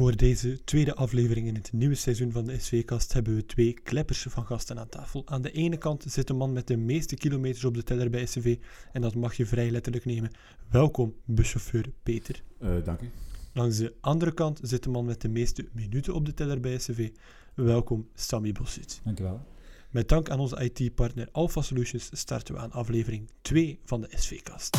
Voor deze tweede aflevering in het nieuwe seizoen van de SV-kast hebben we twee kleppers van gasten aan tafel. Aan de ene kant zit de man met de meeste kilometers op de teller bij SV en dat mag je vrij letterlijk nemen. Welkom, buschauffeur Peter. Uh, dank u. Langs de andere kant zit de man met de meeste minuten op de teller bij SV. Welkom, Sami Bosic. Dank u wel. Met dank aan onze IT-partner Alpha Solutions starten we aan aflevering 2 van de SV-kast.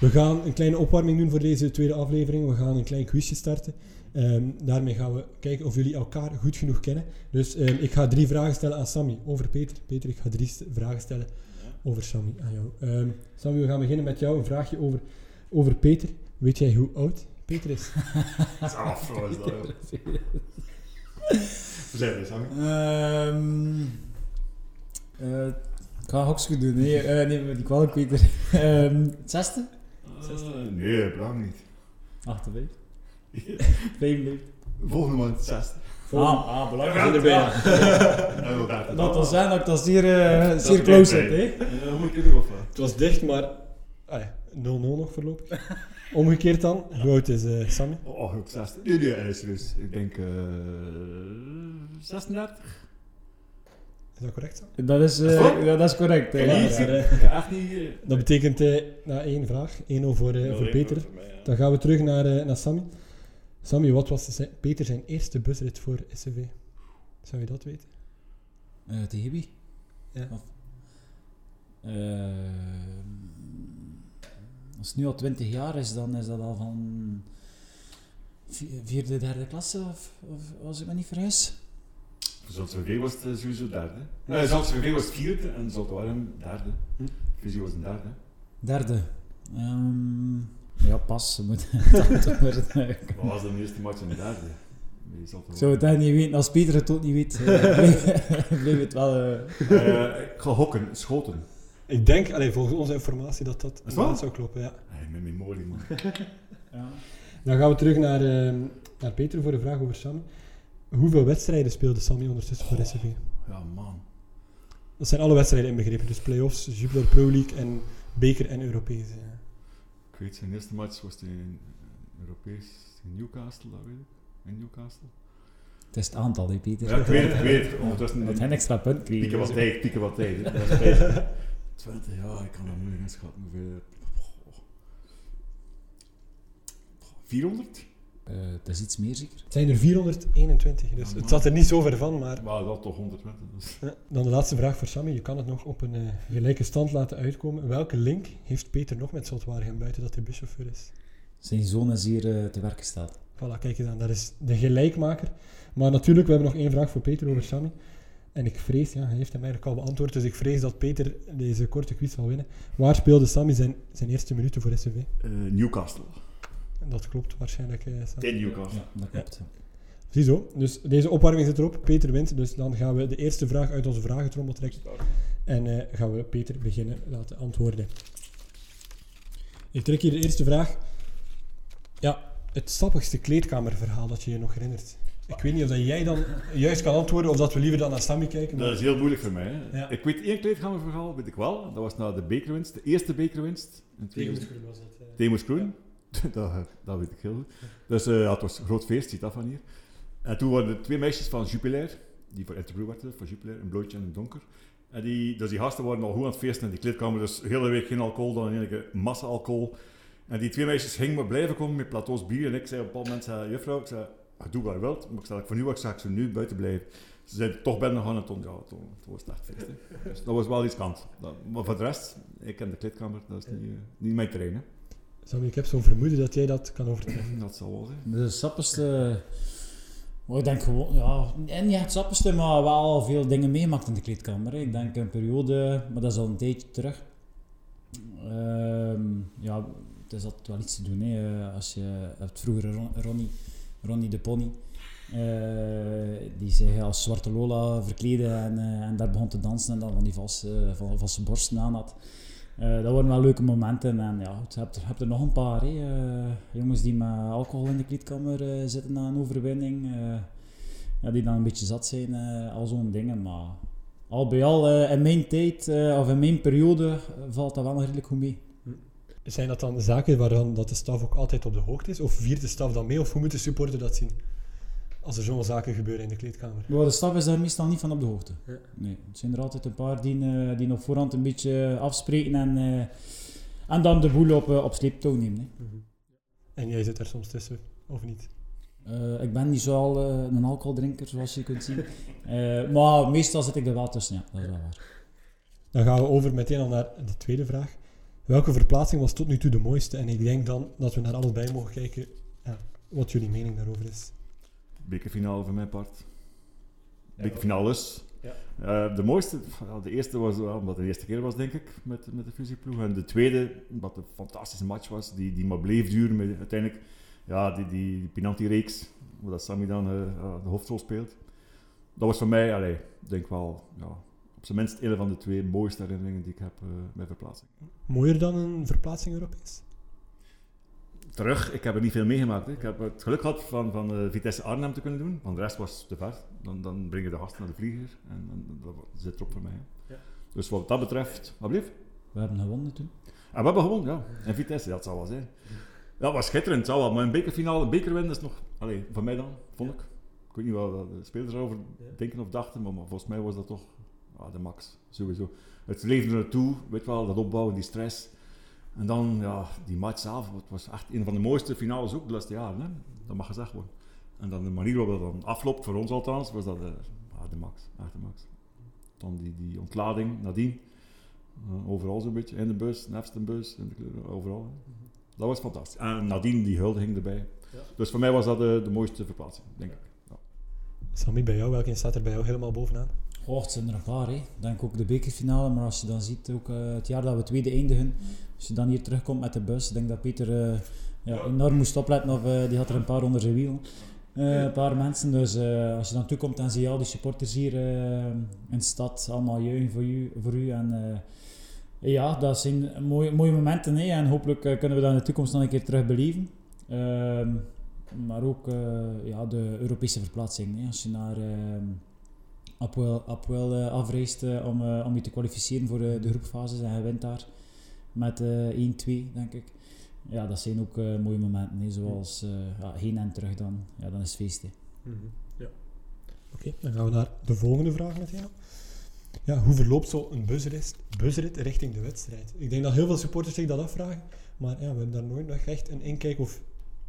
We gaan een kleine opwarming doen voor deze tweede aflevering. We gaan een klein quizje starten. Um, daarmee gaan we kijken of jullie elkaar goed genoeg kennen. Dus um, ik ga drie vragen stellen aan Sammy over Peter. Peter, ik ga drie vragen stellen over Sammy aan jou. Um, Sammy, we gaan beginnen met jou. Een vraagje over, over Peter. Weet jij hoe oud Peter is? Dat is afro, is dat Zeg eens, Sammy. Uh, ik ga een doen. Nee, uh, nee, die kwam Peter. Um, zesde? Uh, nee, belang niet. 58. 55. Volgende maand 60. Ah, ah, belangrijk. erbij. Dat wil zijn dat ik dat zeer, uh, zeer close zit, hè? Moet ik het doen, of wat? Het was dicht, maar... Ah, 0-0 nog voorlopig. Omgekeerd dan, hoe oud is uh, Sammy? Oh, ook 60. Nee, nee, hij is dus, ik denk uh, 36. Is dat correct? Zo? Dat is, uh, ja, dat is correct. Ja, Ja, eh, Dat betekent uh, na één vraag, 1-0 voor, uh, voor Peter. Dan gaan we terug naar, uh, naar Sammy. Sammy, wat was zijn, Peter zijn eerste busrit voor SCV? Zou je dat weten? Uh, tegen wie? Ja. Of, uh, als het nu al 20 jaar is, dan is dat al van vi- vierde, derde klasse, of, of als ik me niet vergis. Zoltse was het eh, sowieso derde. Nee, Zoltse was het vierde en een derde. Hm. Visie was een derde. Derde. Ehm, ja, pas. Ze moet dat worden. Wat was de eerste match in de derde? Ik zou het eigenlijk niet weten. Als Peter het ook niet weet, eh, bleef- het wel... eh, Eh, Ik ga hokken, schoten. Ik denk, allee, volgens onze informatie, dat dat zou kloppen. Ja. Hey, met memorie, man. ja. Dan gaan we terug naar, uh, naar Peter voor de vraag over Sammy. Hoeveel wedstrijden speelde Sammy ondertussen voor SCV? Ja, man. Dat zijn alle wedstrijden inbegrepen, dus play-offs, Jupiler Pro League en beker en Europees. ja. Ik weet, zijn eerste match was in Europees in Newcastle, dat weet ik. In Newcastle. Het is het aantal, Peter. Ja, ik weet het, ik weet het. Ondertussen Dat een extra punt kreeg. pieken wat dus- tijd, pieken wat tijd. hè. Dat is tijd. 20 jaar, ik kan dat moeilijk inschatten. Hoeveel... Goh. 400? Eh, het is iets meer zeker. Het zijn er 421, dus Ja, het zat er niet zo ver van, maar... Maar dat toch 120. Dus. Ja, dan de laatste vraag voor Sammy. Je kan het nog op een eh, gelijke stand laten uitkomen. Welke link heeft Peter nog met Zoltwaardigem buiten dat hij buschauffeur is? Zijn zoon is hier eh, te werk gesteld. Voilà, kijk eens aan. Dat is de gelijkmaker. Maar natuurlijk, we hebben nog één vraag voor Peter over Sammy. En ik vrees, ja, hij heeft hem eigenlijk al beantwoord, dus ik vrees dat Peter deze korte quiz zal winnen. Waar speelde Sammy zijn, zijn eerste minuten voor SCV? Eh, Newcastle. Dat klopt waarschijnlijk, eh. In Newcastle. Ja, dat klopt. Ziezo, dus deze opwarming zit erop. Peter wint, dus dan gaan we de eerste vraag uit onze vragentrommel trekken. En eh, gaan we Peter beginnen laten antwoorden. Ik trek hier de eerste vraag. Ja, het sappigste kleedkamerverhaal dat je je nog herinnert. Ik weet niet of dat jij dan juist kan antwoorden of dat we liever dan naar Sammy kijken. Dat Maar... is heel moeilijk voor mij. Ja. Ik weet één kleedkamerverhaal, weet ik wel. Dat was na de bekerwinst, de eerste bekerwinst. In 2000 was dat. eh. Demus Kroen. dat, dat weet ik heel goed. Dus ja, het was een groot feest, ziet dat van hier. En toen waren er twee meisjes van Jupiler, die voor Interbrew werden, voor Jupiler, een blootje en een donker. En die, dus die gasten waren al goed aan het feesten in die kleedkamer, dus de hele week geen alcohol, dan eigenlijk massa alcohol. En die twee meisjes gingen maar blijven komen met plateaus bier. En ik zei op een bepaald moment, zei, juffrouw, ik zei, "Ah, doe wat je wilt, maar ik zei, voor nu ga ik zo nu buiten blijven. Ze zeiden, toch ben ik gaan en toen, ja, was het echt feest. Dus dat was wel iets kant. Maar voor de rest, ik ken de kleedkamer, dat is niet, eh, niet mijn terrein. Hè. Ik heb zo'n vermoeden dat jij dat kan overtreffen. Dat zal wel zijn. De sappigste... Maar ik denk gewoon, ja, en niet echt het sappigste, maar wel veel dingen meegemaakt in de kleedkamer. Ik denk een periode, maar dat is al een tijdje terug. Ehm, ja, het is altijd wel iets te doen. Hè. Eh, Als je hebt vroeger Ron- Ronnie, Ronnie de Pony, eh, die zich als Zwarte Lola verkleedde en, eh, en daar begon te dansen en dan van die valse, van, valse borsten aan had. Eh, dat waren wel leuke momenten. En ja, je hebt, er- nog een paar. Hè. Eh, jongens die met alcohol in de kleedkamer eh, zitten na een overwinning. ja, die dan een beetje zat zijn, al zo'n dingen. Maar al bij al in mijn tijd, of in mijn periode, valt dat wel nog redelijk goed mee. Zijn dat dan zaken waarvan dat de staf ook altijd op de hoogte is? Of viert de staf dan mee? Of hoe moet de supporter dat zien? Als er zo'n zaken gebeuren in de kleedkamer. Maar de staf is daar meestal niet van op de hoogte. Ja. Nee, het zijn er altijd een paar die, eh, die op voorhand een beetje afspreken en, eh, en dan de boel op, eh, op sleeptouw nemen. Hè. En jij zit er soms tussen, of niet? Ik ben niet zo al eh, een alcoholdrinker, zoals je kunt zien. Maar meestal zit ik er wel tussen, ja. Dat is wel waar. Dan gaan we over meteen al naar de tweede vraag. Welke verplaatsing was tot nu toe de mooiste? En ik denk dan dat we naar allebei mogen kijken ja, wat jullie mening daarover is. Bekerfinale van mijn part. Bekerfinales. Ja. Eh, de mooiste, de eerste was wel omdat het de eerste keer was, denk ik, met, met de fusieploeg. En de tweede, omdat het een fantastische match was, die, die maar bleef duren. Met uiteindelijk ja, die, die, die penalty-reeks, waar dat Sammy dan eh, ja, de hoofdrol speelt. Dat was voor mij, allee, ik denk wel, ja, op zijn minst een van de twee mooiste herinneringen die ik heb eh, bij verplaatsing. Mooier dan een verplaatsing Europees? Terug. Ik heb er niet veel meegemaakt. Hè. Ik heb het geluk gehad van, van eh, Vitesse Arnhem te kunnen doen, want de rest was te ver. Dan, dan breng je de gasten naar de vlieger en, en dat zit erop voor mij. Ja. Dus wat dat betreft, wat? We hebben gewonnen toen. En we hebben gewonnen, ja. En Vitesse, dat zal wel zijn. Ja, dat was schitterend, het zal wel. Maar een bekerfinale, een beker winnen is nog... Allee, voor mij dan, vond ik. Ik weet niet wat de spelers erover denken of dachten, maar, maar volgens mij was dat toch ja, de max. Sowieso. Het leven er naartoe, weet wel, dat opbouwen, die stress. En dan, ja, die match zelf, het was echt een van de mooiste finales ook de laatste jaren. Hè? Dat mag gezegd worden. En dan de manier waarop dat dan afloopt, voor ons althans, was dat eh, ja, de max. Echt de max. Dan die, die ontlading nadien. Eh, overal zo'n beetje. In de bus, naast de bus, in de kleuren, overal. hè. Dat was fantastisch. En nadien die huldiging erbij. Ja. Dus voor mij was dat de, de mooiste verplaatsing, denk ik. Ja. Sammy, bij jou, welke staat er bij jou helemaal bovenaan? Goh, het zijn er een paar, hè. Ik denk ook de bekerfinale, maar als je dan ziet, ook eh, het jaar dat we tweede eindigen, als je dan hier terugkomt met de bus, denk dat Peter eh, ja, enorm moest opletten, of eh, die had er een paar onder zijn wiel. Eh, een paar mensen, dus als je dan toekomt en zie je al die supporters hier in de stad, allemaal juichen voor u. Voor u en, ja, dat zijn mooie, mooie momenten hè, en hopelijk kunnen we dat in de toekomst nog een keer terug beleven. Ehm, maar ook ja, de Europese verplaatsing. Hè. Als je naar Apwell, Apwell afreist om, om je te kwalificeren voor de groepfases en je wint daar met eh 1-2, denk ik. Ja, dat zijn ook eh, mooie momenten, hè, zoals eh, ja, heen en terug dan. Ja, dan is het feest. hè. Ja. Oké, dan gaan we naar de volgende vraag meteen. al. Ja, hoe verloopt zo'n busrit, busrit richting de wedstrijd? Ik denk dat heel veel supporters zich dat afvragen, maar ja, we hebben daar nooit nog echt een inkijk of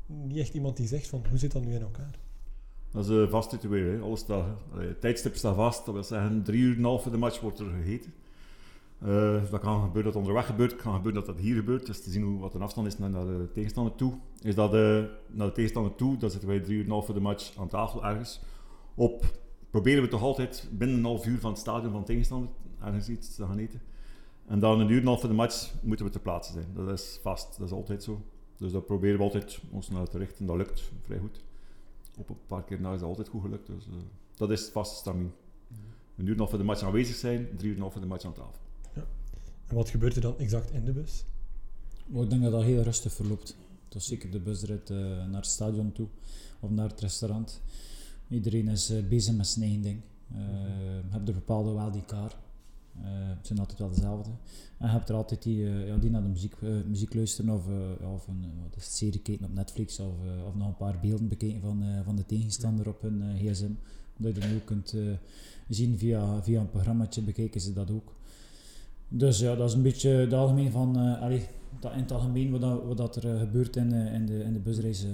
niet echt iemand die zegt van hoe zit dat nu in elkaar? Dat is een vast ritueel. Hè. Alles staat, tijdstip staat vast. Dat wil zeggen, drie uur en een half voor de match wordt er gegeten. Eh, dat kan gebeuren dat het onderweg gebeurt. Het kan gebeuren dat dat hier gebeurt. Dus te zien hoe, wat de afstand is naar, naar de tegenstander toe. Is dat eh, naar de tegenstander toe, dan zitten wij drie uur en een half voor de match aan tafel ergens. Op proberen we toch altijd binnen een half uur van het stadion van de tegenstander ergens iets te gaan eten. En dan een uur en een half voor de match moeten we ter plaatse zijn. Dat is vast, dat is altijd zo. Dus dat proberen we altijd ons naar te richten. Dat lukt vrij goed. Op een paar keer na is dat altijd goed gelukt. Dus eh, dat is vast stramien. Een uur en een half voor de match aanwezig zijn, drie uur en een half voor de match aan tafel. Wat gebeurt er dan exact in de bus? Ik denk dat dat heel rustig verloopt. Is zeker de busrit eh, naar het stadion toe of naar het restaurant. Iedereen is eh, bezig met zijn eigen ding. Eh, je hebt er bepaalde wel die kaar. Het zijn altijd wel dezelfde. En je hebt er altijd die, ja, die naar de muziek, muziek luisteren of, of een wat is het, serie kijken op Netflix of, of nog een paar beelden bekijken van, van de tegenstander op hun gsm. Dat je dat nu kunt zien via, via een programmaatje, bekijken ze dat ook. Dus ja, dat is een beetje het algemeen van, eh allee, dat in het algemeen wat, dat, wat dat er eh, gebeurt in, eh, in, de, in de busreis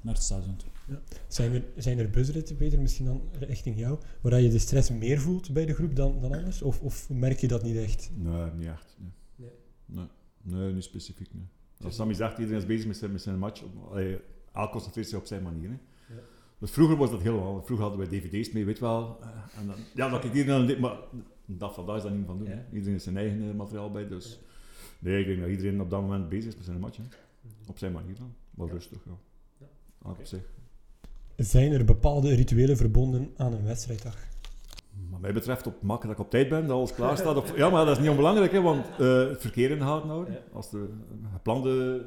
naar het stadion toe. Zijn er, zijn er busritten, Peter, misschien dan richting jou, waar je de stress meer voelt bij de groep dan, dan anders? Of, of merk je dat niet echt? Nee, niet echt. Nee, nee. nee, niet specifiek. Nee. Als Sammy zegt, iedereen is bezig met zijn, met zijn match. Op, allee, elk concentreert zich op zijn manier. Hè. Ja. Dus vroeger was dat heel. Vroeger hadden wij dvd's mee, weet wel. Eh, En dan, ja, dat ik iedereen aan dit, maar een dag van dag is dat niet van doen. hè. Ja. Iedereen heeft zijn eigen eh, materiaal bij. Dus nee, ik denk dat iedereen op dat moment bezig is met zijn match. Hè. Op zijn manier dan. Wel rustig, ja. Ja. Ah, op zich. Zijn er bepaalde rituelen verbonden aan een wedstrijddag? Wat mij betreft op makken dat ik op tijd ben, dat alles klaar staat. Op, ja, maar dat is niet onbelangrijk, hè, want eh, het verkeer in de houden. Als de geplande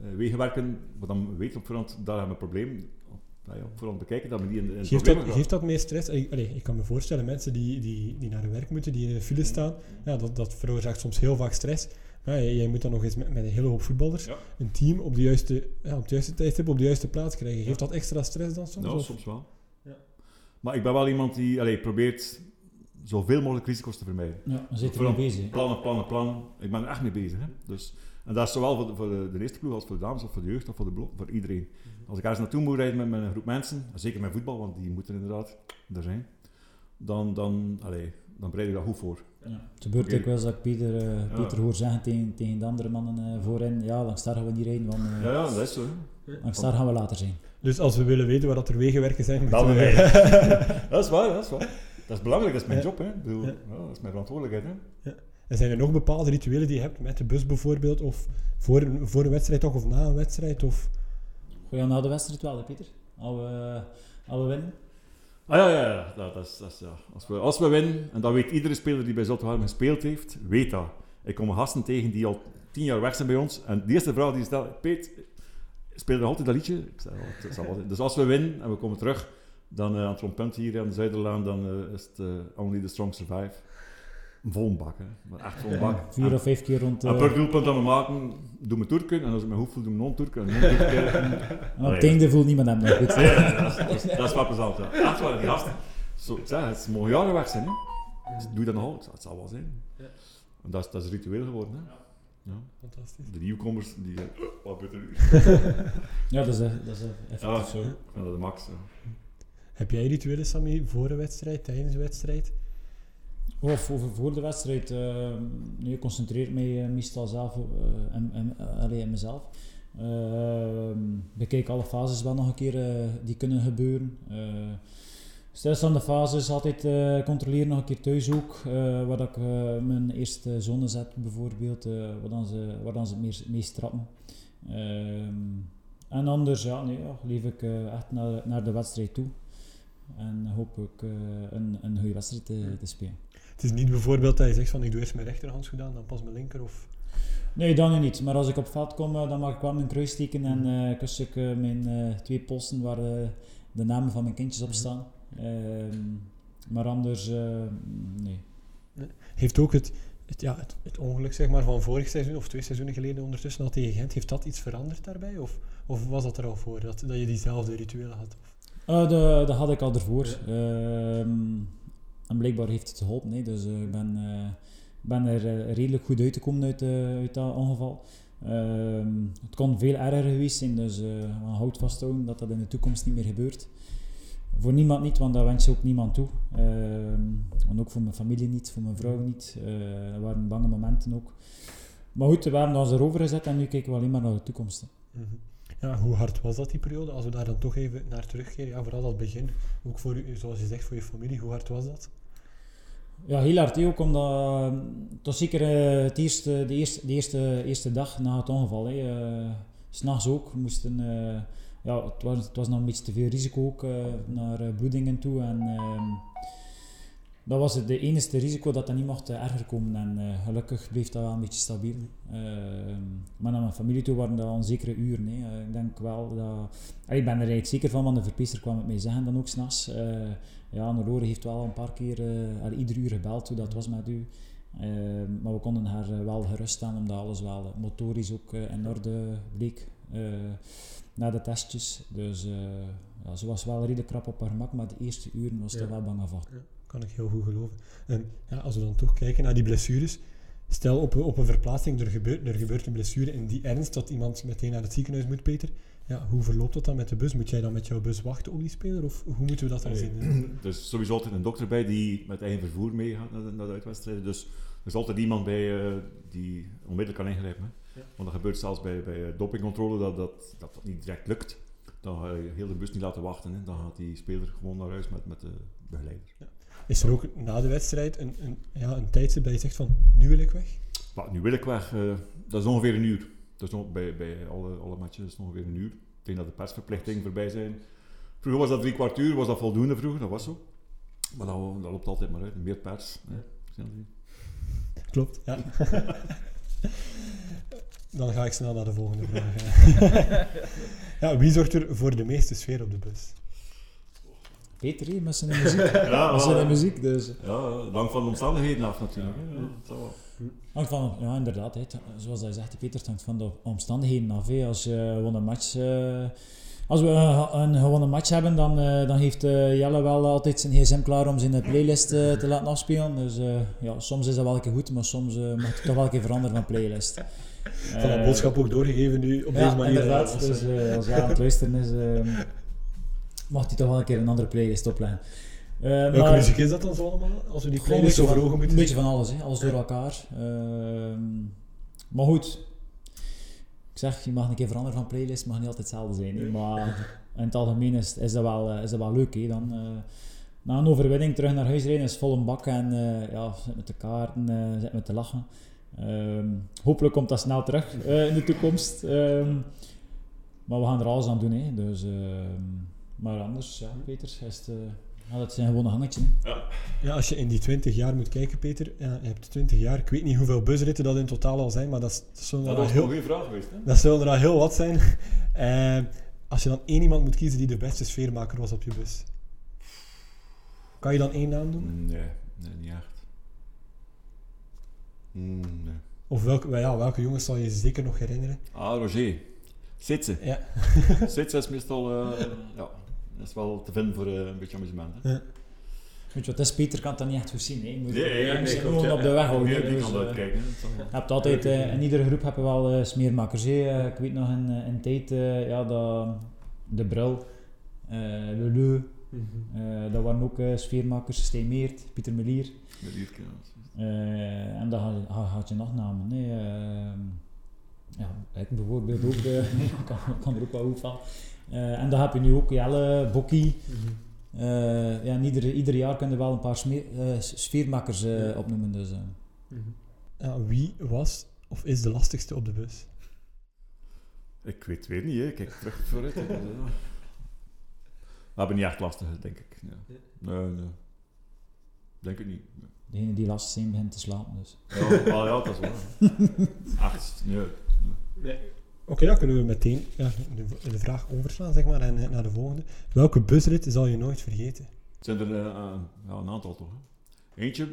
eh, wegen werken, wat dan weet op voorhand, daar hebben we een probleem. Ja, ja, vooral bekijken dat we niet in, in Geeft dat, geeft dat meer stress? Ik, allee, ik kan me voorstellen, mensen die, die, die naar hun werk moeten, die in de file staan, ja, dat, dat veroorzaakt soms heel vaak stress. Maar ja, jij, jij moet dan nog eens met, met een hele hoop voetballers Ja. een team op de juiste, ja, op de juiste tijdstip op de juiste plaats krijgen. Geeft dat extra stress dan soms? Nou, Of- soms wel. Ja. Maar ik ben wel iemand die allee, probeert zoveel mogelijk risico's te vermijden. Ja, we zitten Vooral mee bezig. Plannen, plannen, plannen. Ik ben er echt mee bezig. Hè? Dus, en dat is zowel voor de, voor de, de eerste ploeg als voor de dames, of voor de jeugd, of voor de blok, voor iedereen. Als ik ergens naartoe moet rijden met, met een groep mensen, en zeker met voetbal, want die moeten inderdaad er zijn, dan, dan, allee, dan bereid ik dat goed voor. Ja. Het gebeurt ook wel eens dat ik Peter, eh, Ja. Peter hoor zeggen tegen, tegen de andere mannen eh, voorin, ja, langs daar gaan we niet rijden, want eh, Ja, ja, dat is zo. langs daar gaan we later zijn. Dus als we willen weten waar dat er wegenwerken zijn, moeten Dat, we... we- dat is waar, dat is waar. Dat is belangrijk, dat is mijn Ja. job. Hè. Ik bedoel, Ja. ja, dat is mijn verantwoordelijkheid. Hè. En zijn er nog bepaalde rituelen die je hebt met de bus bijvoorbeeld, of voor een, voor een wedstrijd toch, of na een wedstrijd? Of... Ga je na de wedstrijd wel, hè, Peter? Als we, we winnen? Ah ja, ja, ja. Dat, dat is, dat ja. Als, we, als we winnen, en dat weet iedere speler die bij Zottewarm gespeeld heeft, weet dat. Ik kom gasten tegen die al tien jaar weg zijn bij ons. En de eerste vraag die ze stellen, Peet, speel je altijd dat liedje? Ik zeg, "Ja, het zal wel zijn." Dus als we winnen en we komen terug, dan eh, aan het hier aan de Zuiderlaan, dan eh, is het eh, Only the Strong Survive. Een volle bak, hè. Maar echt volle bak. Vier of vijf keer rond en eh, per doelpunt dat we maken, doen we Turken. En als ik mijn hoofd voel, doen we non-Turken. En non-Turken. en op het einde voelt niemand hem nog goed. dat, is, dat, is, dat is wel plezant, ja. Echt waar, die gasten. Zo, zeg, het is mogen jaren weg zijn, hè. Dus doe je dat nog altijd? Het zal wel zijn. Ja. En dat is, dat is ritueel geworden, hè. Ja. Fantastisch. De nieuwkomers, die zeggen, "Oh, wat gebeurt er nu? Ja, dat is, eh, dat is eh, effectief Ja. zo. Dat de max. Heb jij rituelen, Sammy, voor een wedstrijd, tijdens een wedstrijd? Of over voor de wedstrijd, eh, nee, ik concentreer mij eh, meestal zelf eh, en, en, eh, allee, mezelf. Eh, bekijk alle fases wel nog een keer eh, die kunnen gebeuren. Uh, stilstaande fases altijd eh, controleren nog een keer thuis ook, eh, waar ik eh, mijn eerste zone zet bijvoorbeeld, eh, waar, dan ze, waar dan ze het meest, trappen. En anders ja, nee, ja, leef ik eh, echt naar, naar de wedstrijd toe. En hoop ik eh, een, een goede wedstrijd te spelen. Het is niet bijvoorbeeld dat je zegt van ik doe eerst mijn rechterhandschoen aan, dan pas mijn linker, of... Nee, dan nu niet. Maar als ik op veld kom, eh, dan mag ik wel mijn kruis steken en kus ik eh, mijn eh, twee posten waar de namen van mijn kindjes op staan. Ehm, maar anders, nee. Heeft ook het, het, ja, het, het ongeluk zeg maar, van vorig seizoen, of twee seizoenen geleden ondertussen al tegen Gent, heeft dat iets veranderd daarbij? Of, of was dat er al voor, dat, dat je diezelfde rituelen had? Of? Dat had ik al ervoor. Ehm, en blijkbaar heeft het geholpen. hè. Dus eh, ik ben, eh, ben er eh, redelijk goed uit te komen uit, uit dat ongeval. Ehm, het kon veel erger geweest zijn, dus we houden vasthouden dat dat in de toekomst niet meer gebeurt. Voor niemand niet, want dat wens je ook niemand toe. Ehm, en ook voor mijn familie niet, voor mijn vrouw niet. Eh er waren bange momenten ook. Maar goed, we hebben ons erover gezet en nu kijken we alleen maar naar de toekomst. Mhm. Ja, hoe hard was dat die periode? Als we daar dan toch even naar terugkeren, ja, vooral dat begin, ook voor u, zoals je zegt, voor je familie, hoe hard was dat? Ja, heel hard. Ook omdat eh, het was zeker eh, het eerste, de, eerste, de eerste, eerste dag na het ongeval. hè. Eh, S'nachts ook. Moesten, eh, ja, het, was, het was nog een beetje te veel risico ook naar bloedingen toe. En, ehm, dat was het de enige risico dat dat niet mocht eh, erger komen. En eh, gelukkig bleef dat wel een beetje stabiel. Ehm, maar naar mijn familie toe waren dat onzekere uren. Hè. Eh, ik denk wel dat... Ik ben er eigenlijk zeker van, want de verpleegster kwam met mij zeggen dan ook s'nachts. eh ja, Nororen heeft wel een paar keer, al ieder uur gebeld hoe dat was met u. Ehm, maar we konden haar wel geruststellen, omdat alles wel motorisch ook in orde bleek na de testjes. Dus ja, ze was wel redelijk krap op haar gemak, maar de eerste uren was ze Ja. wel bang af. Kan ik heel goed geloven. En ja, als we dan toch kijken naar die blessures, stel op, een- op een verplaatsing, er gebeurt, er gebeurt een blessure in die ernst dat iemand meteen naar het ziekenhuis moet, Peter. Ja, hoe verloopt dat dan met de bus? Moet jij dan met jouw bus wachten op die speler? Of hoe moeten we dat dan zien? Er is sowieso altijd een dokter bij die met eigen vervoer meegaat naar de, naar de uitwedstrijden. Dus er is altijd iemand bij eh, die onmiddellijk kan ingrijpen. Hè. Ja. Want dat gebeurt zelfs bij, bij eh, dopingcontrole dat, dat, dat dat niet direct lukt. Dan ga je heel de bus niet laten wachten. Hè. Dan gaat die speler gewoon naar huis met, met de begeleider. Is er ook na de wedstrijd een, een, ja, een tijdstip dat je zegt van, nu wil ik weg? Maar nu wil ik weg. eh, dat is ongeveer een uur. Dat is nog, bij, bij alle, alle matches is het ongeveer een uur. Ik denk dat de persverplichtingen voorbij zijn. Vroeger was dat drie kwart uur, was dat voldoende vroeger, dat was zo. Maar dat, dat loopt altijd maar uit, meer pers. hè. Klopt, ja. Dan ga ik snel naar de volgende vraag. ja, wie zorgt er voor de meeste sfeer op de bus? Peter hè, met zijn muziek. Ja, met zijn muziek, dus... Ja, lang van de omstandigheden af natuurlijk. Ja, dat. Hangt van, ja, inderdaad. Zoals hij zegt, Peter, het hangt van de omstandigheden af. Als je gewoon een match... eh, als we een, een gewone match hebben, dan, eh, dan heeft eh, Jelle wel altijd zijn gsm klaar om zijn playlist te laten afspelen. Dus eh, ja, soms is dat wel een keer goed, maar soms eh, mag het toch wel een keer veranderen van playlist. Van dat Eh, boodschap ook doorgegeven nu op ja, deze manier. inderdaad. Dus als hij aan het luisteren is, mag hij toch wel een keer een andere playlist opleggen. Eh, Welke maar- muziek is dat dan zo allemaal? Als we die een playlist over ogen een moeten beetje van alles, hè. alles door elkaar. Ehm, maar goed, ik zeg, je mag een keer veranderen van playlist, het mag niet altijd hetzelfde zijn. Maar in het algemeen is, is, dat, wel, eh, is dat wel leuk. Hè. Dan, eh, na een overwinning terug naar huis rijden is vol een bak en ja, zit met de kaarten, zit met te lachen. Ehm, hopelijk komt dat snel terug in de toekomst. Ehm, maar we gaan er alles aan doen. Hè. Dus, maar anders, ja, Peter, is het, eh, ja, dat zijn gewoon een hangetje. hè. Ja, als je in die 20 jaar moet kijken, Peter, ja, je hebt 20 jaar, ik weet niet hoeveel busritten dat in totaal al zijn, maar dat, is, dat, zullen, Dat er al was een heel, goede vraag geweest. Hè? dat zullen er al heel wat zijn. Eh, als je dan één iemand moet kiezen die de beste sfeermaker was op je bus, kan je dan één naam doen? Nee, nee, niet echt. Mm, nee. Of welke, wel ja, welke jongens zal je je zeker nog herinneren? Ah, Roger. Zitsen. Ja. Zitsen is meestal eh, ja, dat is wel te vinden voor eh, een beetje amusement. Hè? Weet je wat, is Peter kan dat niet echt goed zien. Hè. Je moet, Nee, ja, nee, gewoon ja. op de weg houden. Ja, Dus, kan eh, dat kijken. je hebt altijd, eh, in iedere groep heb je wel eh, smeermakers. hè. Ik weet nog in, in tijd, ja, dat, de Brul, eh Leleu, eh, dat waren ook eh, sfeermakers. Stijn Meert, Pieter Melier. Ja. Eh, en dan had, je nog namen. Ehm, ja, ik bijvoorbeeld ook, kan, kan er ook wel goed van. Eh, en dan heb je nu ook Jelle, Bokkie. Eh, ja, ieder, ieder jaar kun je wel een paar sme- eh, sfeermakers eh, Ja. opnoemen. Dus, eh. Ja, wie was of is de lastigste op de bus? Ik weet het weer niet, hè. ik kijk terug vooruit. We hebben niet echt lastig, denk ik. Nee, nee. nee. Denk ik niet. nee. degene die last zijn begint te slapen. Dus. Ja, ah, ja, dat is waar. Echt, nee. Oké, dan kunnen we meteen de, vraag overslaan zeg maar, en eh, naar de volgende. Welke busrit zal je nooit vergeten? Het zijn er eh, eh, een aantal toch. Eentje,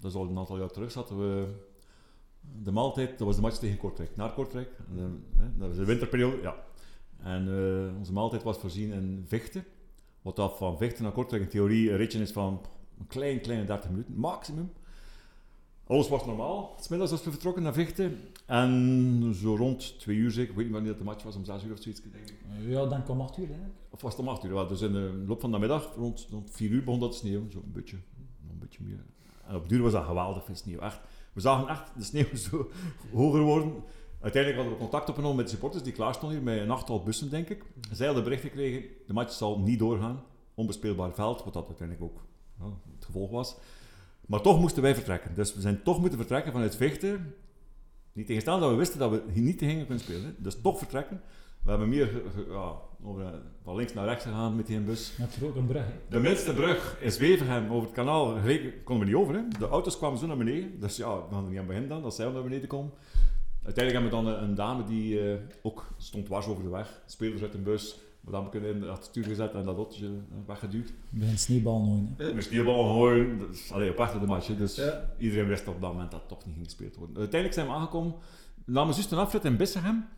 dat is al een aantal jaar terug, zaten we de maaltijd, dat was de match tegen Kortrijk, naar Kortrijk. Dat was de winterperiode, ja. En onze maaltijd was voorzien in Vechten. Wat dat van Vechten naar Kortrijk in theorie een ritje is van een klein, kleine 30 minuten, maximum. Alles was normaal, smiddags als we vertrokken naar Vechten. En zo rond twee uur zeker, ik weet niet wanneer dat de match was, om zes uur of zoiets, denk ik. Ja, dan kom 8 uur. Hè. Of was het om 8 uur? Ja, dus in de loop van de middag, rond, rond 4 uur, begon dat te sneeuwen. Zo een beetje, een beetje meer. En op duur was dat geweldig veel sneeuw. Echt. We zagen echt de sneeuw zo hoger worden. Uiteindelijk hadden we contact opgenomen met de supporters die klaar stonden hier met een achttal bussen, denk ik. Zij hadden bericht gekregen, de match zal niet doorgaan. Onbespeelbaar veld, wat dat uiteindelijk ook ja, het gevolg was. Maar toch moesten wij vertrekken. Dus we zijn toch moeten vertrekken vanuit Vechten. Niet tegenstaan dat we wisten dat we hier niet te gingen kunnen spelen. Dus toch vertrekken. We hebben meer ja, eh, van links naar rechts gegaan met die bus. Ook een brug. Hè. De minste brug in Zwevenhem over het kanaal konden we niet over. Hè. De auto's kwamen zo naar beneden. Dus ja, we hadden niet aan beginnen dan, dat zij naar beneden komen. Uiteindelijk hebben we dan een, een dame die eh, ook stond dwars over de weg. Speelde uit een bus. We hebben kunnen in het stuur gezet en dat autootje eh, weggeduwd. Je begint sneeuwbal nooit. Hè. Een sneeuwbal gooien. Dus, allee, op naar de match. Dus Ja. iedereen wist op dat moment dat het toch niet ging gespeeld worden. Uiteindelijk zijn we aangekomen. Namen juist een afrit in Bissegem.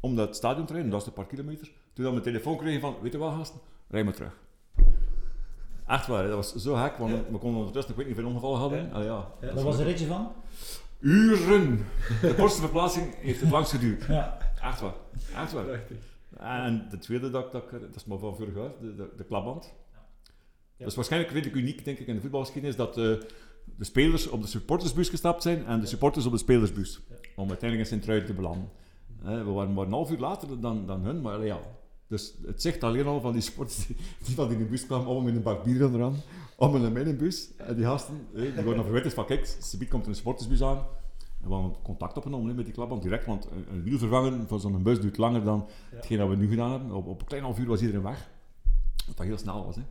Om dat stadion te rijden. Dat is een paar kilometer. Toen we een telefoon kregen van, weet je wel gasten, rij maar terug. Echt waar, hè. dat was zo hek, want we konden ondertussen, ik weet niet hoeveel ongevallen hadden. Allee, ja. Dat was een ritje van? Uren! De kortste verplaatsing heeft het langst geduurd. Ja. Echt waar. Echt waar. En de tweede dat, dat, dat is maar van vorig jaar, de, de, de klapband. Dat is waarschijnlijk redelijk uniek, denk ik, in de voetbalgeschiedenis, dat eh, de spelers op de supportersbus gestapt zijn en de supporters op de spelersbus. Om uiteindelijk in Sint-Truiden te belanden. Eh, we waren maar een half uur later dan, dan hun, maar ja. Dus het zegt alleen al van die supporters die, die van in de bus kwamen om met een bak bier eraan, om in een middenbus. En die gasten, eh, die worden verwittigd van, kijk, Subiet komt een supportersbus aan. En we hadden contact opgenomen met die klapband direct, want een, een wiel vervangen van zo'n bus duurt langer dan hetgeen dat we nu gedaan hebben. Op, op een klein half uur was iedereen weg. Wat dat heel snel was. Hè.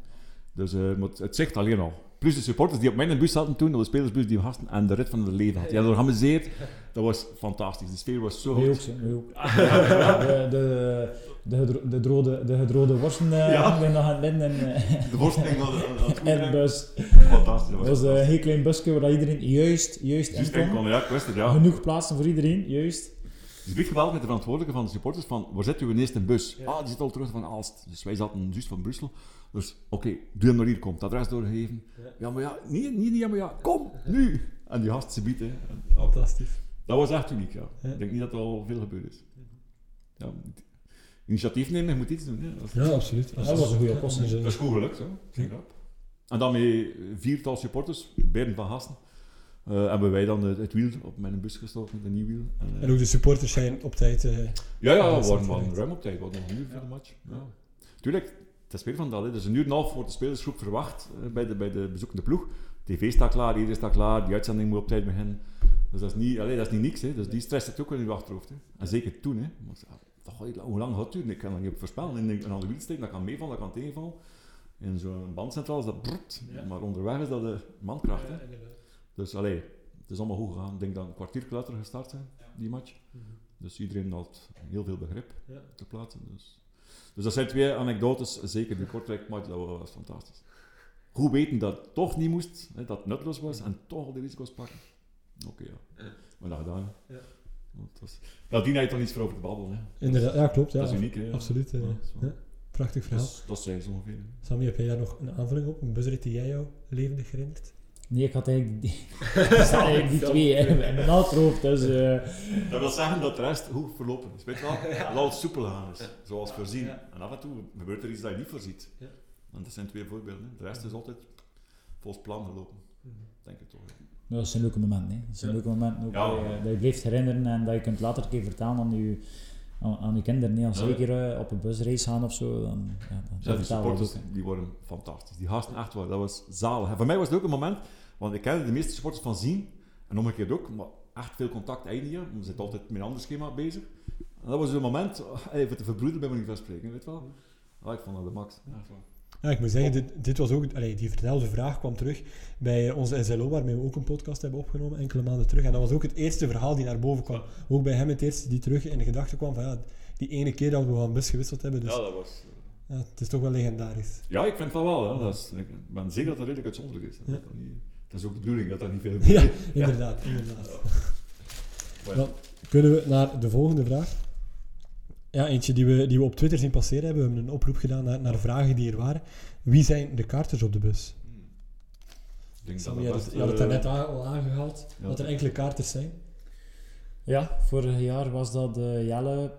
Dus eh, het, het zegt alleen al. Plus de supporters die op mijn bus zaten toen, de spelersbus die gasten en de rit van het leven had. Die hadden geamuseerd. Dat was fantastisch. De sfeer was zo goed. De, de, de, de, drode, de gedrode worsten eh Ja. nog aan het midden en, eh, De worsteling en bus. Fantastisch. Dat was een heel klein busje waar iedereen juist, juist in Juist kon. kon, ja, ja. Genoeg plaatsen voor iedereen, juist. Dus ik gebeld met de verantwoordelijke van de supporters van, waar zit uw eerste bus? Ah, die zit al terug van Aalst. Dus wij zaten juist van Brussel. Dus, oké, doe hem naar hier, komt. Het adres doorgegeven. Ja, maar ja, niet, niet, niet, ja, maar ja, kom, nu! En die gast, ze bieden. Fantastisch. Dat was echt uniek, ja. Ik denk niet dat er al veel gebeurd is. Ja, initiatief nemen, je moet iets doen. Hè. Ja, absoluut. Dat was een goede oplossing. Dat is goed gelukt, hè. En dan met viertal supporters, beiden van gasten, eh, hebben wij dan het, het wiel op mijn bus gestoken, een nieuw wiel. En, eh, En ook de supporters zijn op tijd. eh, Ja, ja, Ja, we waren wel ruim op tijd. We hadden nog een uur voor de match. Ja. Tuurlijk, het is weer van dat. Hè. Dus een uur en een half wordt de spelersgroep verwacht eh, bij, de, bij de bezoekende ploeg. TV staat klaar, iedereen staat klaar, die uitzending moet op tijd beginnen. Dus dat is niet, allee, dat is niet niks. Hè. Dus die stress zit ook wel in je achterhoofd. Hè. En zeker toen. Hè. Hoe lang gaat het duren? Ik kan dat niet op voorspellen. In een, andere wiel steken, dat kan meevallen, dat kan tegenvallen. In zo'n bandcentraal is dat brrrt, Ja. maar onderweg is dat de mankracht. Hè. Dus allee, het is allemaal goed gegaan. Ik denk dat een kwartier later gestart zijn, die match. Dus iedereen had heel veel begrip Ja. te plaatsen. Dus. dus dat zijn twee anekdotes, zeker de Kortrijk match, dat was fantastisch. Goed weten dat het toch niet moest, hè, dat het nutteloos was en toch al die risico's pakken. Oké, ja. Maar dat gedaan. hè. Ja. Want het was, nadien had je toch niets voor over te babbelen. Hè. Inderdaad, ja, klopt. Ja. Dat is uniek, hè. ja. Absoluut. eh, Ja, dat. Prachtig verhaal. Dat, dat zijn ze ongeveer. hè. Sammy, heb jij daar nog een aanvulling op? Een busrit die jij jou levendig herinnert? Nee, ik had eigenlijk die, eigenlijk die twee in mijn achterhoofd. Dus, eh, Dat wil zeggen dat de rest goed verlopen is. Weet je wel? Dat het altijd soepel gaan is, zoals voorzien. En af en toe gebeurt er iets dat je niet voorziet. Ja. En dat zijn twee voorbeelden. hè. De rest is altijd volgens plan gelopen. Denk ik toch. Ja, dat zijn leuke momenten. Hè. Dat zijn Ja. leuke ook Ja. dat, je, dat je blijft herinneren en dat je kunt later een keer vertellen aan je, aan, aan je kinderen. hè. Als Ja. ze een keer eh, op een busreis gaan of zo, dan, ja, dan Ja, die supporters die worden fantastisch. Die gasten echt waar. Dat was zalig. En voor mij was het ook een moment, want ik kende de meeste supporters van zien, en omgekeerd ook, maar echt veel contact eindigen. We zitten altijd met een ander schema bezig. En dat was een moment, oh, even te verbroeden bij van spreken, weet je wel. Ah, ik vond dat de max. Ja, ik moet zeggen, dit, dit was ook, allee, die vertelde vraag kwam terug bij eh, onze SLO, waarmee we ook een podcast hebben opgenomen, enkele maanden terug. En dat was ook het eerste verhaal die naar boven kwam. Ook bij hem het eerste die terug in de gedachten kwam van ja, die ene keer dat we van bus gewisseld hebben. Dus Ja, dat was... ja, het is toch wel legendarisch. Ja, ik vind van wel. Dat is, ik ben zeker dat dat redelijk uitzonderlijk is. Dat, Ja. dat, niet, dat is ook de bedoeling dat dat niet veel Ja, inderdaad. inderdaad. Maar- Dan kunnen we naar de volgende vraag. Ja, eentje die we, die we op Twitter zien passeren hebben. We hebben een oproep gedaan naar, naar vragen die er waren. Wie zijn de kaarters op de bus? Ik denk Sammy, dat had dat het, je had het eh, daarnet al aangehaald, ja. dat er enkele kaarters zijn. Ja, vorig jaar was dat eh, Jelle,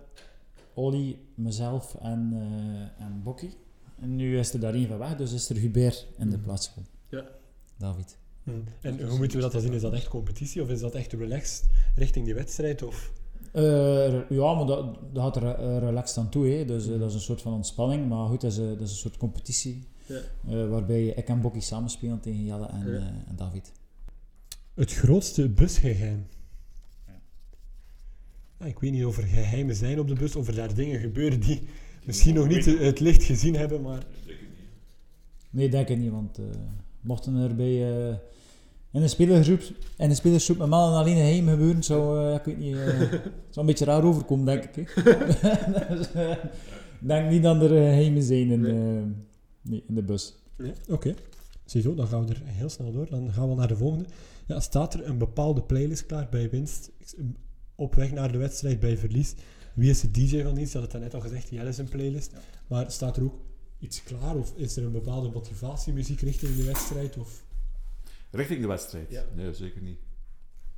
Olly, mezelf en, eh en Bokkie. En nu is er daar één van weg, dus is er Hubert in de Mhm. plaats gekomen. Ja. David. En hoe moeten we dat dan zien? Is dat echt competitie of is dat echt relaxed richting die wedstrijd? Of? Eh, ja, maar dat, dat gaat er eh, relaxed aan toe. Hè. Dus eh, dat is een soort van ontspanning. Maar goed, dat is, dat is een soort competitie. Ja. eh, waarbij ik en Bokkie samen spelen tegen Jelle en, Ja. eh, en David. Het grootste busgeheim. Ja. Ja, ik weet niet of er geheimen zijn op de bus, of er daar dingen gebeuren die misschien nog niet het licht gezien hebben, maar Nee, denk ik niet. Want eh, mochten er bij... eh, in een spelersgroep, in een spelersgroep met mannen alleen een geheim gebeuren, zou, eh, ik weet niet, eh, zou een beetje raar overkomen, denk ik. hè. dus, ik denk niet dat er geheimen zijn in, de, nee, in de bus. Ja, oké. Ziezo, dan gaan we er heel snel door. Dan gaan we naar de volgende. Ja, staat er een bepaalde playlist klaar bij winst, op weg naar de wedstrijd, bij verlies? Wie is de DJ van dienst? Je had het daarnet al gezegd, Jelle is een playlist. Maar staat er ook iets klaar? Of is er een bepaalde motivatiemuziek richting de wedstrijd? Of Richting de wedstrijd? Ja. Nee, zeker niet.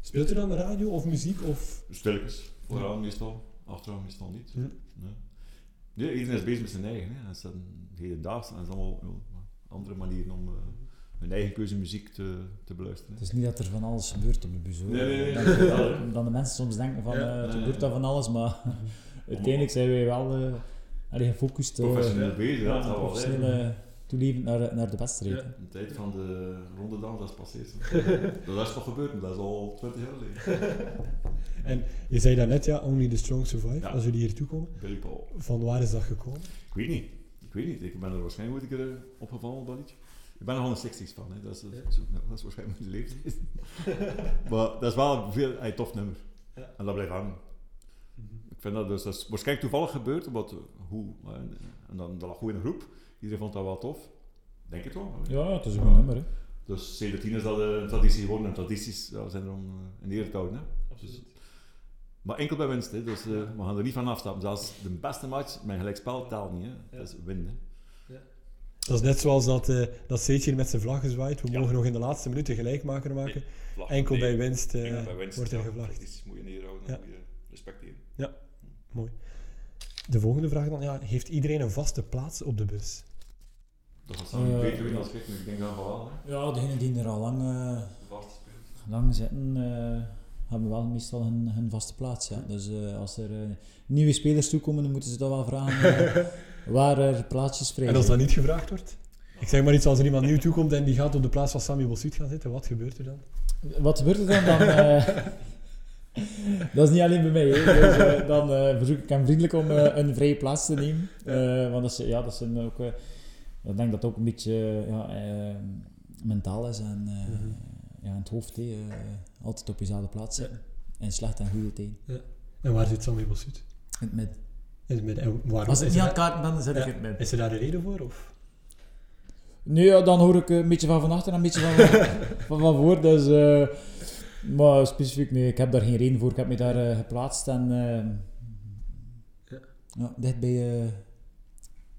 speelt er dan radio of muziek? Of... Stilletjes. Vooraan meestal, achteraan meestal niet. Hm. Nee. nee, iedereen is bezig met zijn eigen. Hè. En dat is dan hedendaags en dat is allemaal ja, andere manieren om eh, hun eigen keuze muziek te, te beluisteren. Het is niet dat er van alles gebeurt op de bus. hoor. Nee, dat- Dan de mensen soms denken van, Ja. eh, het Nee, gebeurt nee. daar van alles, maar uiteindelijk zijn wij wel eh, allee, gefocust uh, Professioneel bezig, ja, dat wel eh, toelevend naar, naar de wedstrijd. Ja. De tijd van de ronde dans, dat is passeerd. dat is toch gebeurd, dat is al 20 jaar geleden. En je zei daarnet, ja, Only the Strong Survive, Ja. als jullie hier toe komen. Billy Paul. Van waar is dat gekomen? Ik weet niet. Ik weet niet. Ik ben er waarschijnlijk ooit een keer eh, opgevallen op dat liedje. Ik ben er 160 van, hè. Dat, is, dat, is, dat is waarschijnlijk mijn leeftijd. maar dat is wel een veel, een tof nummer. Ja. En dat blijft hangen. Ik vind dat dus, dat is waarschijnlijk toevallig gebeurd, omdat, eh, hoe, eh, en dan, dat lag goed in de groep. Iedereen vond dat wel tof. Denk het wel. Ja, het is een goed nummer. Hè. Dus tien is dat eh, een traditie geworden en tradities ja, zijn er om uh, in ere te houden. Hè. Absoluut. Maar enkel bij winst, hè. dus uh, we gaan er niet van afstappen. Zelfs de beste match met gelijkspel telt niet. Hè. Ja. Dat is winnen. Dat is net zoals dat, eh dat Seetje hier met zijn vlag gezwaaid. We Ja. mogen nog in de laatste minuten gelijkmaker maken. Enkel bij winst eh, wordt er gevlagd. Tradities moet je neerhouden Ja. en moet je respecteren. De volgende vraag dan. Ja, heeft iedereen een vaste plaats op de bus? Dat gaat samen Eh, beter winnen als ik, maar ik denk dat wel. Hè. Ja, degenen die er al lang, eh, spelen. lang zitten, eh, hebben wel meestal hun, hun vaste plaats. Ja. Dus eh, als er eh, nieuwe spelers toekomen, dan moeten ze toch wel vragen waar er plaatsjes vrij En als zijn. dat niet gevraagd wordt? Ik zeg maar iets, als er iemand nieuw toekomt en die gaat op de plaats van Sammy Bossuit gaan zitten, wat gebeurt er dan? Wat gebeurt er dan? dan eh, dat is niet alleen bij mij. Dus, dan eh, verzoek ik hem vriendelijk om eh, een vrije plaats te nemen. Want dat is, ja, dat is een ook... ik denk dat het ook een beetje ja, mentaal is en Mhm. ja, in het hoofd. altijd op jezelfde plaats zitten. In slechte en goede tijden. En waar zit Sammy Bossuit? In het midden. In het midden. En waarom? Als ik niet aan het kaarten ben, dan zit ik Ja. in het midden. is er daar een reden voor? Of? Nee, ja, dan hoor ik een beetje van van achter en een beetje van, van, van voor. Dus, maar specifiek, nee, ik heb daar geen reden voor. Ik heb me daar eh, geplaatst en eh, Ja. ja, dicht bij, eh,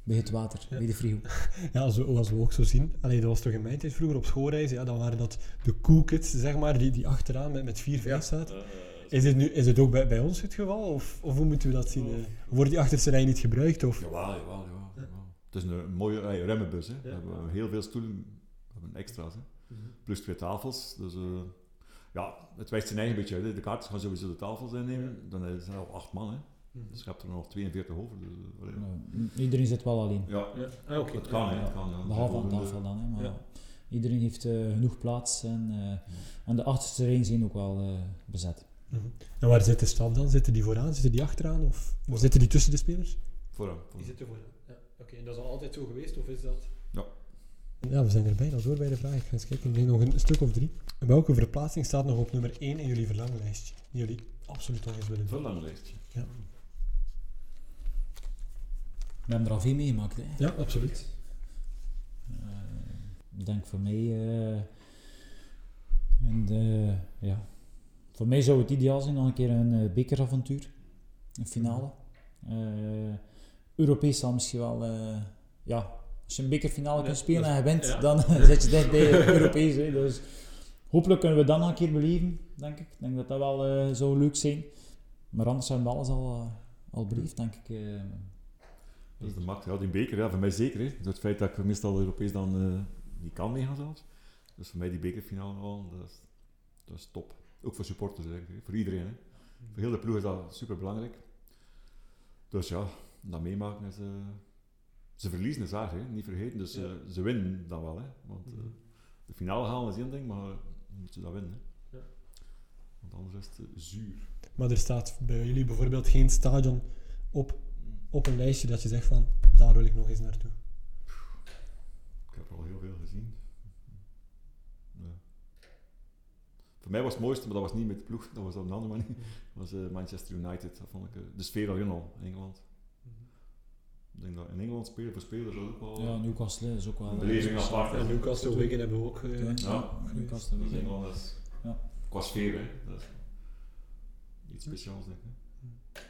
bij het water, Ja. bij de frigo. Ja, als we, als we ook zo zien. Allee, dat was toch in mijn tijd vroeger op schoolreizen. Ja, dan waren dat de cool kids, zeg maar, die, die achteraan met, met vier, vijf zaten. Is het, nu, is het ook bij, bij ons het geval? Of, of hoe moeten we dat zien? eh? Wordt die achterste rij niet gebruikt? Of? Jawel, jawel, jawel, jawel. Het is een mooie uh, remmenbus. Hè. We hebben heel veel stoelen, we hebben extra's. Hè. Plus twee tafels. Dus eh, ja, het wijst zijn eigen beetje uit. De kaartjes gaan sowieso de tafels innemen. Dan zijn er al acht man. Hè. Dus je hebt er nog 42 over. Dus, eh. Nou, iedereen zit wel alleen. ja, Ah, oké. het kan. hè, Ja, kan ja. Behalve aan tafel dan, hè, maar Ja. iedereen heeft eh, genoeg plaats en, eh, en de achterste rijen zijn ook wel eh, bezet. Mhm. En waar zit de staf dan? Zitten die vooraan? Zitten die achteraan? Of of zitten die tussen de spelers? Vooraan. vooraan. zitten vooraan. Ja. Oké, en dat is al altijd zo geweest? Of is dat... Ja. Ja, we zijn er bijna door bij de vraag. Ik ga eens kijken. Ik denk nog een stuk of drie. Welke verplaatsing staat nog op nummer 1 in jullie verlanglijstje? Die jullie absoluut nog eens willen Een doen? veel lang lijstje. We hebben er al veel meegemaakt. Hè. Ja, absoluut. Eh, ik denk voor mij. eh, en de, ja. Voor mij zou het ideaal zijn nog een keer een eh, bekeravontuur. Een finale. Eh, Europees zal misschien wel. eh, ja, als je een bekerfinale kunt spelen en je wint, ja. dan zit je dicht bij Europees. Hè. Dus hopelijk kunnen we dat nog een keer beleven, denk ik. Ik denk dat dat wel eh, zou leuk zijn. Maar anders hebben we alles al, eh, al beleefd, denk ik. eh. Dat is de max. Ja, die beker, ja, voor mij zeker. Hè. Door het feit dat ik meestal Europees dan niet kan meegaan zelfs. Dus voor mij die bekerfinale al, dat is, dat is top. Ook voor supporters eigenlijk, hè. voor iedereen. Hè. Voor heel de ploeg is dat super belangrijk. Dus ja, dat meemaken is... ze verliezen is waar, hè. niet vergeten. Dus Ja. eh, ze winnen dan wel. Hè. Want eh, de finale halen is één ding, maar dan moeten ze dat winnen. Hè. Ja. Want anders is het eh, zuur. Maar er staat bij jullie bijvoorbeeld geen stadion op, op een lijstje dat je zegt van, daar wil ik nog eens naartoe. Ik heb er al heel veel gezien. Ja. Voor mij was het mooiste, maar dat was niet met de ploeg, dat was op een andere manier. Dat was Manchester United. Dat vond ik, de sfeer alleen al, Engeland. Ik denk dat in Engeland spelen voor spelers ook wel. ja, Newcastle is ook wel. Een eh, beleving apart. En Newcastle Wigan hebben we ook. eh, Ja, Ja. Newcastle. Dus Wigan. Engeland is Ja. qua sfeer, hè. Dat is iets speciaals, denk ik.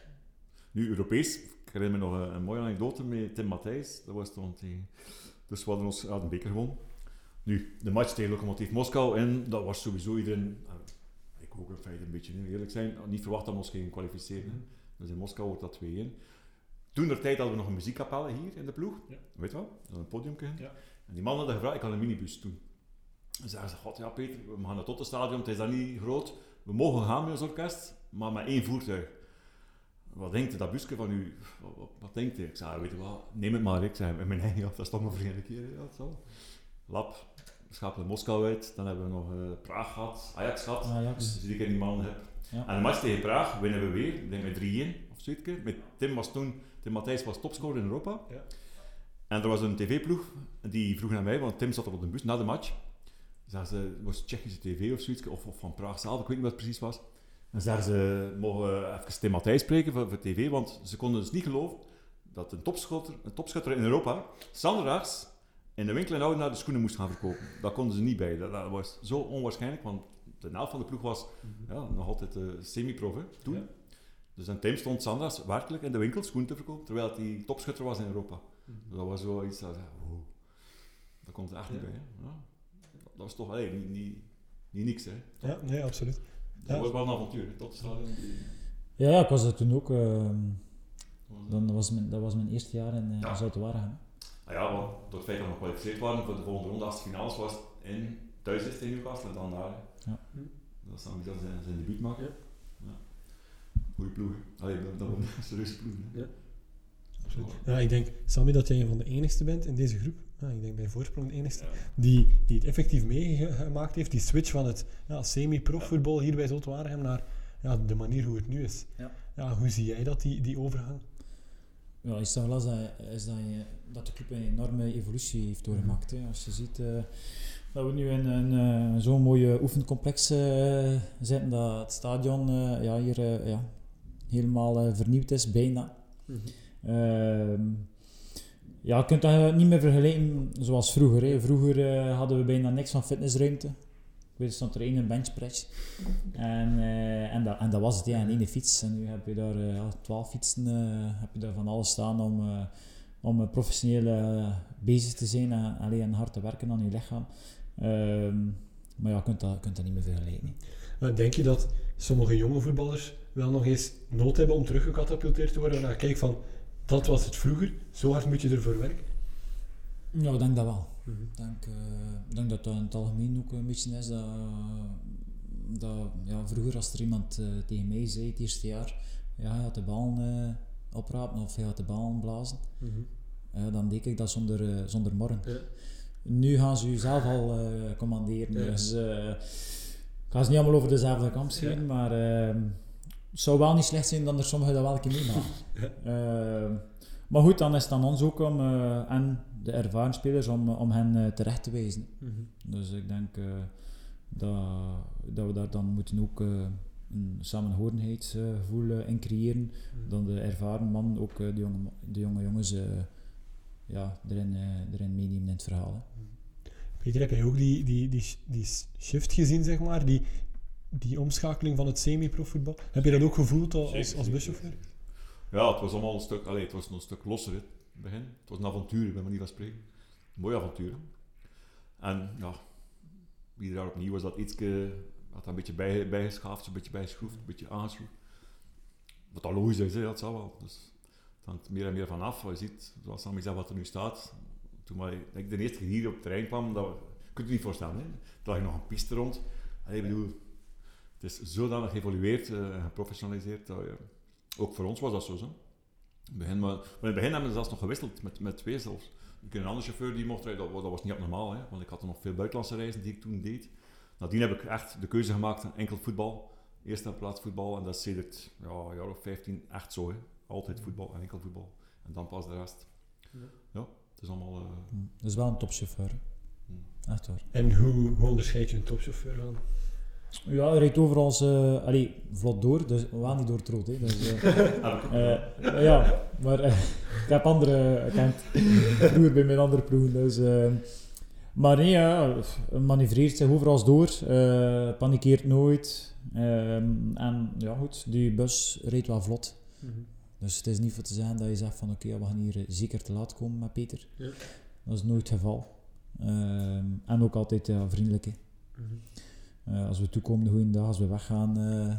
Nu, Europees, ik herinner me nog een, een mooie anekdote met Tim Matthijs. Dat was toen tegen... Dus we hadden ons uit een beker gewonnen. Nu, de match tegen Lokomotiv Moskou, en dat was sowieso iedereen... Ik ook in feite een beetje, eerlijk zijn, niet verwacht dat we ons gingen kwalificeren. Dus in Moskou wordt dat 2-1. Toen der tijd hadden we nog een muziekkapelle hier in de ploeg. Ja. Weet je wel? Een podiumje. Ja. En die man had gevraagd, ik had een minibus toen. En zeiden ze, god ja Peter, we gaan naar het Tottenstadion, het is daar niet groot. We mogen gaan met ons orkest, maar met één voertuig. Wat denkt u, dat busje van u? Wat, wat, wat denkt u? Ik zei, weet je wat, neem het maar. Ik zei, met mijn eigen, ja, dat is toch maar voor een keer. Ja, dat zal. Lab, schakelen Moskou uit. Dan hebben we nog eh, Praag gehad, Ajax gehad. Ajax. Dus die ik in die man heb. Ja. En de match tegen Praag winnen we weer, ik denk met 3-1 of zoiets. Met Tim was toen, Tim Matthijs was topscorer in Europa. Ja. En er was een tv-ploeg die vroeg naar mij, want Tim zat er op de bus na de match. Zagen ze, het was Tsjechische tv of zoiets, of, of van Praag zelf, ik weet niet wat het precies was. En zeiden ze, mogen even Tim Matthijs spreken voor, voor tv, want ze konden dus niet geloven dat een topschutter, een topschutter in Europa, zanderaags, in de winkel in Oudenaar de schoenen moest gaan verkopen. Dat konden ze niet bij. Dat, dat was zo onwaarschijnlijk, want de helft van de ploeg was ja, nog altijd uh, semi-prof hè, toen. Ja. Dus en Tim stond zanderaags werkelijk in de winkel schoenen te verkopen, terwijl hij topschutter was in Europa. Dus dat was zoiets dat, wow, dat komt er echt niet bij. Hè. Ja. Dat was toch allee, niet, niet, niet niks. Hè. Ja, nee, absoluut. Dat was wel een avontuur, hè, tot het stadion. Ja, ja, ik was er toen ook. ehm, dan was mijn, dat was mijn eerste jaar in, uh, Ja. Zoutwaregem. Ah ja, want door het feit dat we gekwalificeerd waren voor de volgende ronde als het finales was in thuis is het in Newcastle en dan daar. Ja. Dat is dan dat zijn, zijn debuut maken. Ja. Ja. Goeie ploeg. Allee, dat, was een serieuze ploeg. hè. Ja. Absoluut. Ja, ik denk, Sammy, dat jij een van de enigste bent in deze groep. Ja, ik denk bij voorsprong de enigste. Ja. Die, die het effectief meegemaakt heeft. Die switch van het ja, semi-profvoetbal hier bij Zotwaregem naar ja, de manier hoe het nu is. Ja. hoe zie jij dat, die, die overgang? Ja, is dat, is dat, je, dat de club een enorme evolutie heeft doorgemaakt. Hè. Als je ziet eh, dat we nu in een eh, zo'n mooie oefencomplex eh, zitten, dat het stadion eh, ja, hier ja, helemaal vernieuwd is, bijna. Ehm, ja, je kunt dat niet meer vergelijken zoals vroeger. Hè. Vroeger hadden we bijna niks van fitnessruimte. Ik weet, er stond er één benchpress. En, eh, en, dat, en dat was het, ja, en één fiets. En nu heb je daar ja, twaalf fietsen, heb je daar van alles staan om, om professioneel bezig te zijn en, allee, en hard te werken aan je lichaam. Ehm, maar ja, je kunt dat, kunt dat niet meer vergelijken. hè. Uh, denk je dat sommige jonge voetballers wel nog eens nood hebben om teruggecatapulteerd te worden? Nou, kijk van, dat was het vroeger, zo hard moet je ervoor werken. Ja, ik denk dat wel. Ik denk, eh, ik denk dat dat in het algemeen ook een beetje is dat, dat ja, vroeger als er iemand eh, tegen mij zei het eerste jaar, ja, hij had de bal eh, oprapen of hij had de bal blazen, ja, dan deed ik dat zonder, zonder morren. Ja. Nu gaan ze u zelf al eh, commanderen, dus eh, ik ga ze niet allemaal over dezelfde kamp scheren, maar eh, het zou wel niet slecht zijn dat er sommigen dat wel een keer meemaken. Eh, maar goed, dan is het aan ons ook om, eh, en de ervaren spelers, om, om hen eh, terecht te wijzen. Dus ik denk eh, dat, dat we daar dan moeten ook eh, een samenhorigheidsgevoel eh, in creëren. Dat de ervaren man ook eh, de, jonge, de jonge jongens eh, ja, erin, eh, erin meenemen in het verhaal. hè. Peter, heb jij ook die, die, die, die shift gezien, zeg maar? Die, die omschakeling van het semi-profvoetbal? Heb je dat ook gevoeld als, als, als buschauffeur? Ja, het was allemaal een stuk, allee, het was een stuk losser in het begin. Het was een avontuur, bij manier van spreken. Een mooi avontuur. hè. En ja, ieder jaar opnieuw was dat iets, had dat een beetje bij, bijgeschaafd, een beetje bijgeschroefd, een beetje aangeschroefd. Wat dat logisch is, hè, dat zal wel. Dus het meer en meer vanaf. Je ziet, zoals Sammy zei, wat er nu staat. Toen ik de eerste keer hier op het terrein kwam, dat, we- je kunt je niet voorstellen, hè. er lag nog een piste rond. Ik bedoel, het is zodanig geëvolueerd eh, en geprofessionaliseerd. Je- ook voor ons was dat zo. zo. In het begin, maar, maar in het begin hebben ze zelfs nog gewisseld met, met twee zelfs. Ik een andere chauffeur die mocht rijden, dat, was- niet abnormaal, hè, want ik had er nog veel buitenlandse reizen die ik toen deed. Nadien heb ik echt de keuze gemaakt enkel voetbal. Eerst naar plaats voetbal en dat is sedert ja, jaar of 15 echt zo. Hè. Altijd voetbal en enkel voetbal. En dan pas de rest. Ja. Ja, het is allemaal... eh, Hm. Dat is wel een topchauffeur. hm. Echt waar. En hoe, hoe onderscheid je een topchauffeur van? Ja, hij rijdt overal uh, allee, vlot door, dus wel niet door het rood. Hè. Dus, eh, Eh, ja, maar eh, ik heb andere gekend. Vroeger bij mijn andere ploegen. Dus, eh, maar nee, ja, hij manoeuvreert zich overal door. eh panikeert nooit. ehm, en ja, goed, die bus rijdt wel vlot. Dus het is niet voor te zeggen dat je zegt van oké, we gaan hier zeker te laat komen met Peter. Ja. Dat is nooit het geval. Ehm, en ook altijd ja, vriendelijk. hè. Eh, als we toekomen, de goede dag, als we weggaan, eh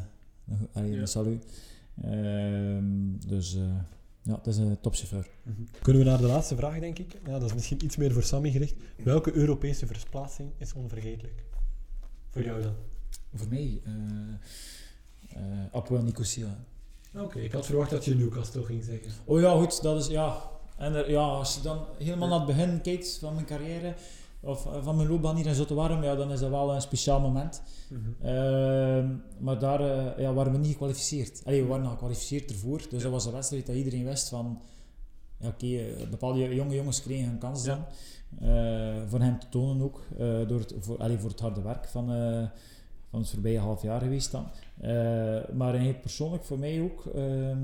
een, Ja. salut. Dus eh, ja, het is een topchauffeur. Kunnen we naar de laatste vraag, denk ik? Ja, dat is misschien iets meer voor Sammy gericht. Welke Europese verplaatsing is onvergetelijk? Voor jou dan? Voor mij, Apoel Nicosia. Oké, ik had verwacht dat je Newcastle ging zeggen. Oh ja, goed, dat is ja. En er, ja, als je dan helemaal naar het begin kijkt van mijn carrière, of eh, van mijn loopbaan hier in Zottewarm, ja, dan is dat wel een speciaal moment. Ehm, maar daar eh, ja, waren we niet gekwalificeerd. Allee, we waren al gekwalificeerd ervoor, dus dat was een wedstrijd dat iedereen wist van ja, oké, eh, bepaalde jonge jongens kregen een kans dan. Voor hen te tonen ook, door het, voor, allee, voor het harde werk van, van het voorbije half jaar geweest dan. Eh, maar eigenlijk persoonlijk voor mij ook ehm,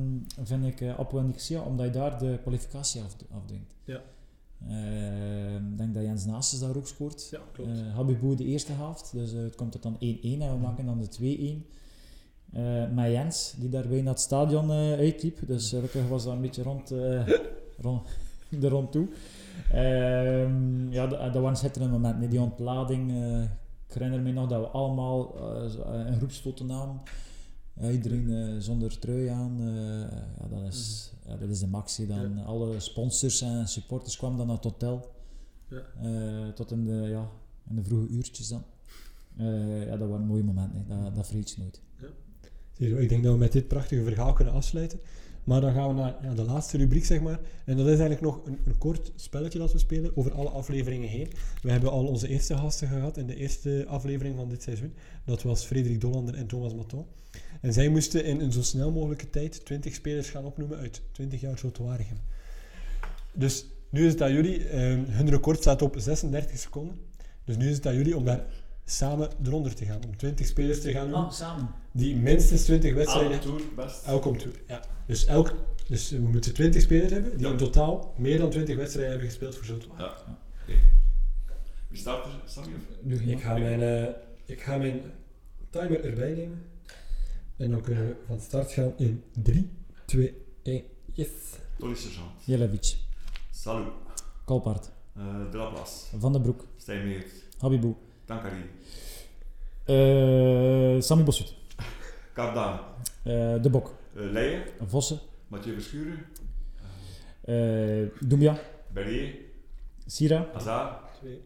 vind ik uh, Apo en Nicosia, omdat je daar de kwalificatie af, afdwingt. Ja. Eh, Ik denk dat Jens Naastes daar ook scoort. Ja, klopt. Habibou de eerste helft, dus het komt het dan 1-1 en we maken dan de 2-1. Eh met Jens, die daar bijna het stadion uitliep. Dus gelukkig was dat een beetje rond, rond er rond toe. Ehm, ja, dat, dat was een schitterend moment. nee, Die ontlading. Ik herinner me nog dat we allemaal eh, eh, een groepsfoto namen. Ja, iedereen eh, zonder trui aan. eh, ja, dat, is, ja, dat is de maxi. Dan Alle sponsors en supporters kwamen dan naar het hotel. Ja. Eh, tot in de, ja, in de vroege uurtjes dan. Eh, ja, dat was een mooi moment. nee. Dat, dat vergeet je nooit. Ziezo, ik denk dat we met dit prachtige verhaal kunnen afsluiten. Maar dan gaan we naar ja, de laatste rubriek, zeg maar. En dat is eigenlijk nog een, een kort spelletje dat we spelen over alle afleveringen heen. We hebben al onze eerste gasten gehad in de eerste aflevering van dit seizoen. Dat was Frederik Dollander en Thomas Maton. En zij moesten in een zo snel mogelijke tijd 20 spelers gaan opnoemen uit 20 jaar Zoutwaregem. Dus nu is het aan jullie. eh, hun record staat op 36 seconden. Dus nu is het aan jullie om daar samen eronder te gaan. Om 20 spelers te gaan noemen samen. die minstens 20 wedstrijden Elke tour best. Tour, ja. Dus, elk, dus we moeten 20 spelers hebben die Ja. in totaal meer dan 20 wedstrijden hebben gespeeld voor Zultuar. Ja. Oké. Wie staat er? Sammy of? Nu Ik, ga mijn, eh, ik ga mijn timer erbij nemen. En dan kunnen we van start gaan in 3, 2, 1, yes. Tony Sergeant. Jelevic, Salut. Kalpaard, Uh, de Laplace. Van den Broek, Stijn Meert. Habibou, Tankari. eh Sami Bossut, Cardaan. eh De Bok, Uh, Leijen. Vossen, Mathieu Verschuren. eh Doumbia, Berrier. Sira, Hazard. 2.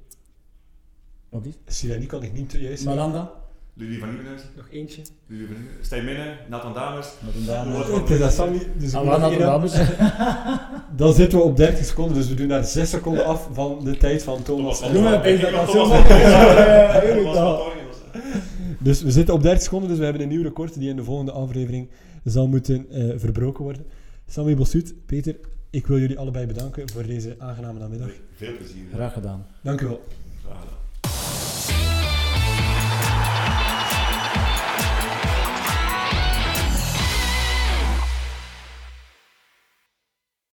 wat lief, Sirani kan ik niet juist. Malanda, Lili van Nieuwenhuizen. Nog eentje. Lili van Nieuwenhuizen. Stijn Minne. Nathan Damers. met een dame. Wat- Het is dat Sammy, dus Ah, aan- dames? Dan zitten we op 30 seconden, dus we doen daar 6 seconden af van de tijd van Thomas. Thomas Doen we van- een beetje dat zo het. Dus we zitten op 30 seconden, dus we hebben een nieuw record die in de volgende aflevering zal moeten eh, verbroken worden. Sammy Bossut, Peter, ik wil jullie allebei bedanken voor deze aangename namiddag. Veel plezier. Graag gedaan. Dank u wel. Graag gedaan.